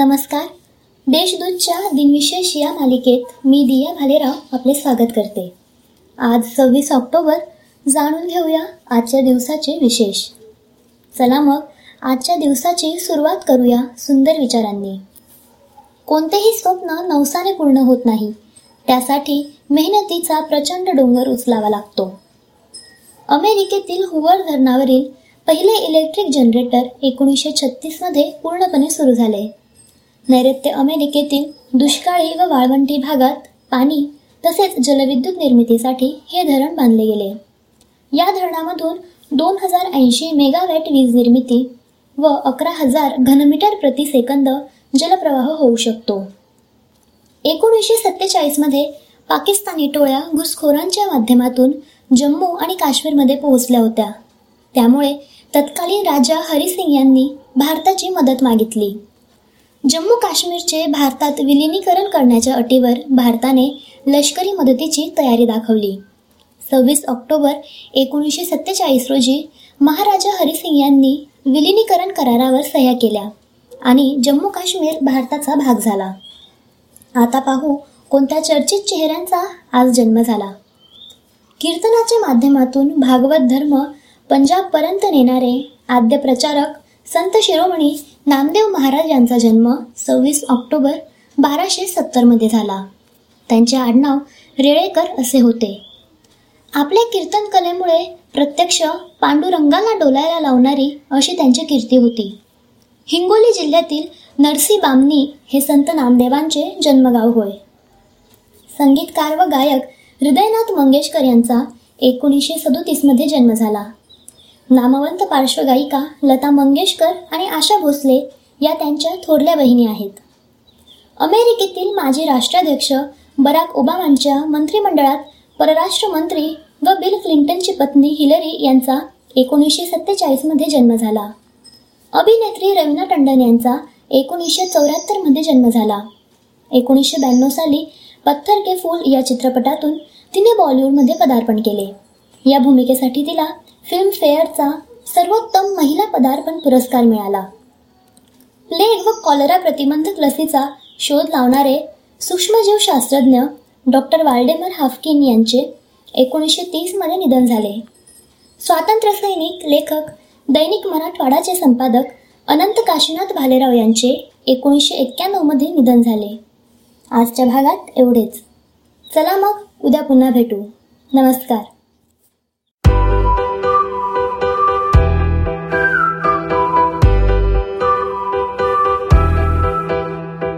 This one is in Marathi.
नमस्कार. देशदूतच्या दिनविशेष या मालिकेत मी दिया भालेराव आपले स्वागत करते. आज सव्वीस ऑक्टोबर जाणून घेऊया आजच्या दिवसाचे विशेष. चला मग आजच्या दिवसाची सुरुवात करूया सुंदर विचारांनी. कोणतेही स्वप्न नवसाने पूर्ण होत नाही. त्यासाठी मेहनतीचा प्रचंड डोंगर उचलावा लागतो. अमेरिकेतील हुवर धरणावरील पहिले इलेक्ट्रिक जनरेटर एकोणीसशे छत्तीसमध्ये पूर्णपणे सुरू झाले. नैऋत्य अमेरिकेतील दुष्काळी व वाळवंटी भागात पाणी तसेच जलविद्युत निर्मितीसाठी हे धरण बांधले गेले. या धरणामधून दोन हजार ऐंशी मेगावॅट वीज निर्मिती व अकरा हजार घनमीटर प्रति सेकंद जलप्रवाह होऊ शकतो. एकोणीसशे सत्तेचाळीसमध्ये पाकिस्तानी टोळ्या घुसखोरांच्या माध्यमातून जम्मू आणि काश्मीरमध्ये पोहोचल्या होत्या. त्यामुळे तत्कालीन राजा हरिसिंग यांनी भारताची मदत मागितली. जम्मू काश्मीरचे भारतात विलिनीकरण करण्याच्या अटीवर भारताने लष्करी मदतीची तयारी दाखवली. सव्वीस ऑक्टोबर एकोणीसशे सत्तेचाळीस रोजी महाराजा हरिसिंग यांनी विलिनीकरण करारावर सह्या केल्या आणि जम्मू काश्मीर भारताचा भाग झाला. आता पाहू कोणत्या चर्चित चेहऱ्यांचा आज जन्म झाला. कीर्तनाच्या माध्यमातून भागवत धर्म पंजाबपर्यंत नेणारे आद्य प्रचारक संत शिरोमणी नामदेव महाराज यांचा जन्म सव्वीस ऑक्टोबर बाराशे सत्तरमध्ये झाला. त्यांचे आडनाव रेळेकर असे होते. आपल्या कीर्तन कलेमुळे प्रत्यक्ष पांडुरंगाला डोलायला लावणारी अशी त्यांची कीर्ती होती. हिंगोली जिल्ह्यातील नरसी बामणी हे संत नामदेवांचे जन्मगाव होय. संगीतकार व गायक हृदयनाथ मंगेशकर यांचा एकोणीसशे सदोतीसमध्ये जन्म झाला. नामवंत पार्श्वगायिका लता मंगेशकर आणि आशा भोसले या त्यांच्या थोरल्या बहिणी आहेत. अमेरिकेतील माजी राष्ट्राध्यक्ष बराक ओबामांच्या मंत्रिमंडळात परराष्ट्र मंत्री व बिल क्लिंटनची पत्नी हिलरी यांचा एकोणीसशे सत्तेचाळीसमध्ये जन्म झाला. अभिनेत्री रवीना टंडन यांचा एकोणीसशे चौऱ्याहत्तरमध्ये जन्म झाला. एकोणीसशे ब्याण्णव साली पत्थर के फूल या चित्रपटातून तिने बॉलिवूडमध्ये पदार्पण केले. या भूमिकेसाठी तिला फिल्मफेअरचा सर्वोत्तम महिला पदार्पण पुरस्कार मिळाला. प्लेग व कॉलरा प्रतिबंधक लसीचा शोध लावणारे सूक्ष्मजीवशास्त्रज्ञ डॉक्टर वाल्डेमर हाफकिन यांचे एकोणीसशे तीसमध्ये निधन झाले. स्वातंत्र्य सैनिक लेखक दैनिक मराठवाडाचे संपादक अनंत काशीनाथ भालेराव यांचे एकोणीसशे एक्क्याण्णवमध्ये निधन झाले. आजच्या भागात एवढेच. चला मग उद्या पुन्हा भेटू. नमस्कार.